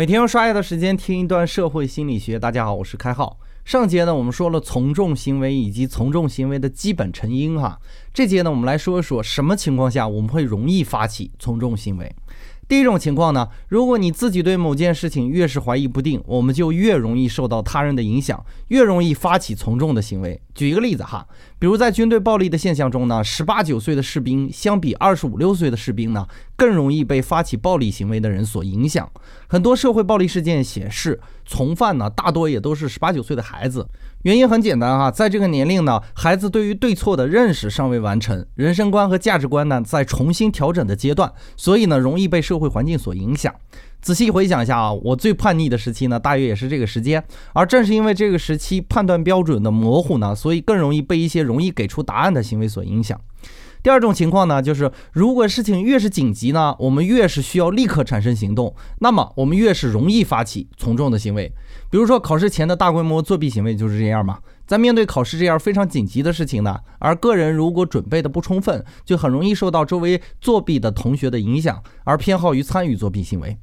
每天用刷牙的时间听一段社会心理学。大家好，我是开浩。上节呢，我们说了从众行为以及从众行为的基本成因哈。这节呢，我们来说一说什么情况下我们会容易发起从众行为。第一种情况呢，如果你自己对某件事情越是怀疑不定，我们就越容易受到他人的影响，越容易发起从众的行为。举一个例子哈，比如在军队暴力的现象中呢，十八九岁的士兵相比二十五六岁的士兵呢，更容易被发起暴力行为的人所影响。很多社会暴力事件显示，从犯呢大多也都是十八九岁的孩子。原因很简单哈，在这个年龄呢，孩子对于对错的认识尚未完成，人生观和价值观呢在重新调整的阶段，所以呢容易被社会环境所影响。仔细回想一下啊，我最叛逆的时期呢，大约也是这个时间。而正是因为这个时期判断标准的模糊呢，所以更容易被一些容易给出答案的行为所影响。第二种情况呢，就是如果事情越是紧急呢，我们越是需要立刻产生行动，那么我们越是容易发起从众的行为。比如说考试前的大规模作弊行为就是这样嘛。在面对考试这样非常紧急的事情呢，而个人如果准备的不充分，就很容易受到周围作弊的同学的影响，而偏好于参与作弊行为。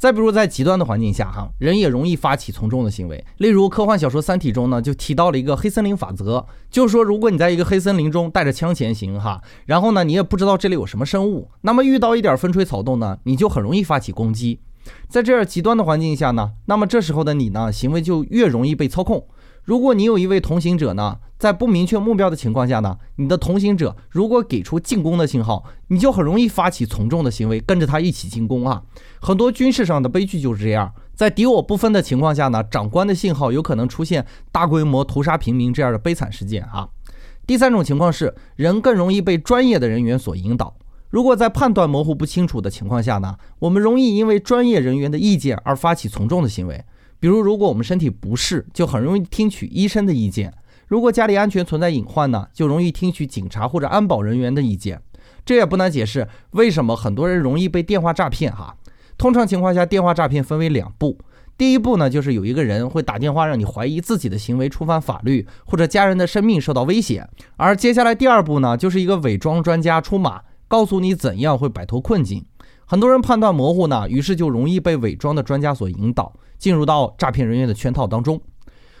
再比如，在极端的环境下，哈，人也容易发起从众的行为。例如，科幻小说《三体》中呢，就提到了一个黑森林法则，就是说，如果你在一个黑森林中带着枪前行，哈，然后呢，你也不知道这里有什么生物，那么遇到一点风吹草动呢，你就很容易发起攻击。在这样极端的环境下呢，那么这时候的你呢，行为就越容易被操控。如果你有一位同行者呢，在不明确目标的情况下呢，你的同行者如果给出进攻的信号，你就很容易发起从众的行为，跟着他一起进攻啊。很多军事上的悲剧就是这样，在敌我不分的情况下呢，长官的信号有可能出现大规模屠杀平民这样的悲惨事件啊。第三种情况是，人更容易被专业的人员所引导。如果在判断模糊不清楚的情况下呢，我们容易因为专业人员的意见而发起从众的行为。比如，如果我们身体不适，就很容易听取医生的意见；如果家里安全存在隐患呢，就容易听取警察或者安保人员的意见。这也不难解释为什么很多人容易被电话诈骗。哈，通常情况下，电话诈骗分为两步。第一步呢，就是有一个人会打电话让你怀疑自己的行为触犯法律，或者家人的生命受到威胁。而接下来第二步呢，就是一个伪装专家出马，告诉你怎样会摆脱困境。很多人判断模糊呢，于是就容易被伪装的专家所引导。进入到诈骗人员的圈套当中。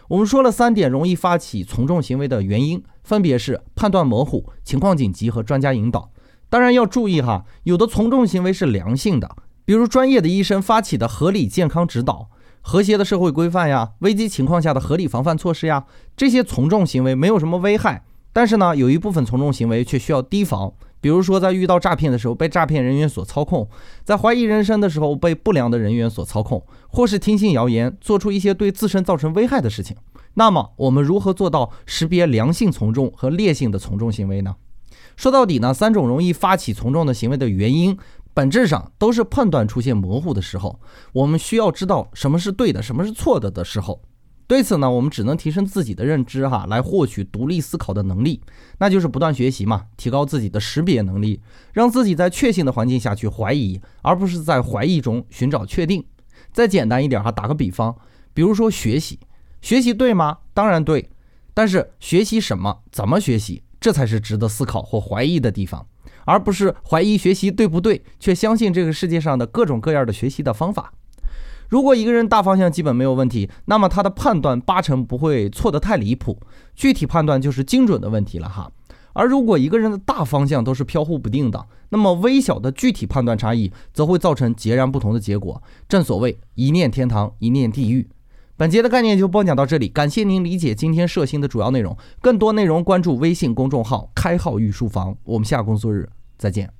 我们说了三点容易发起从众行为的原因，分别是判断模糊、情况紧急和专家引导。当然要注意哈，有的从众行为是良性的，比如专业的医生发起的合理健康指导、和谐的社会规范呀、危机情况下的合理防范措施呀，这些从众行为没有什么危害。但是呢，有一部分从众行为却需要提防。比如说，在遇到诈骗的时候被诈骗人员所操控，在怀疑人生的时候被不良的人员所操控，或是听信谣言做出一些对自身造成危害的事情，那么我们如何做到识别良性从众和劣性的从众行为呢？说到底呢，三种容易发起从众的行为的原因，本质上都是判断出现模糊的时候，我们需要知道什么是对的，什么是错的的时候。对此呢，我们只能提升自己的认知哈，来获取独立思考的能力，那就是不断学习嘛，提高自己的识别能力，让自己在确信的环境下去怀疑，而不是在怀疑中寻找确定。再简单一点哈，打个比方，比如说学习，学习对吗？当然对，但是学习什么，怎么学习，这才是值得思考或怀疑的地方，而不是怀疑学习对不对，却相信这个世界上的各种各样的学习的方法。如果一个人大方向基本没有问题，那么他的判断八成不会错得太离谱，具体判断就是精准的问题了哈。而如果一个人的大方向都是飘忽不定的，那么微小的具体判断差异则会造成截然不同的结果。正所谓一念天堂，一念地狱。本节的概念就播讲到这里，感谢您理解今天涉新的主要内容。更多内容关注微信公众号“开号御书房”，我们下工作日再见。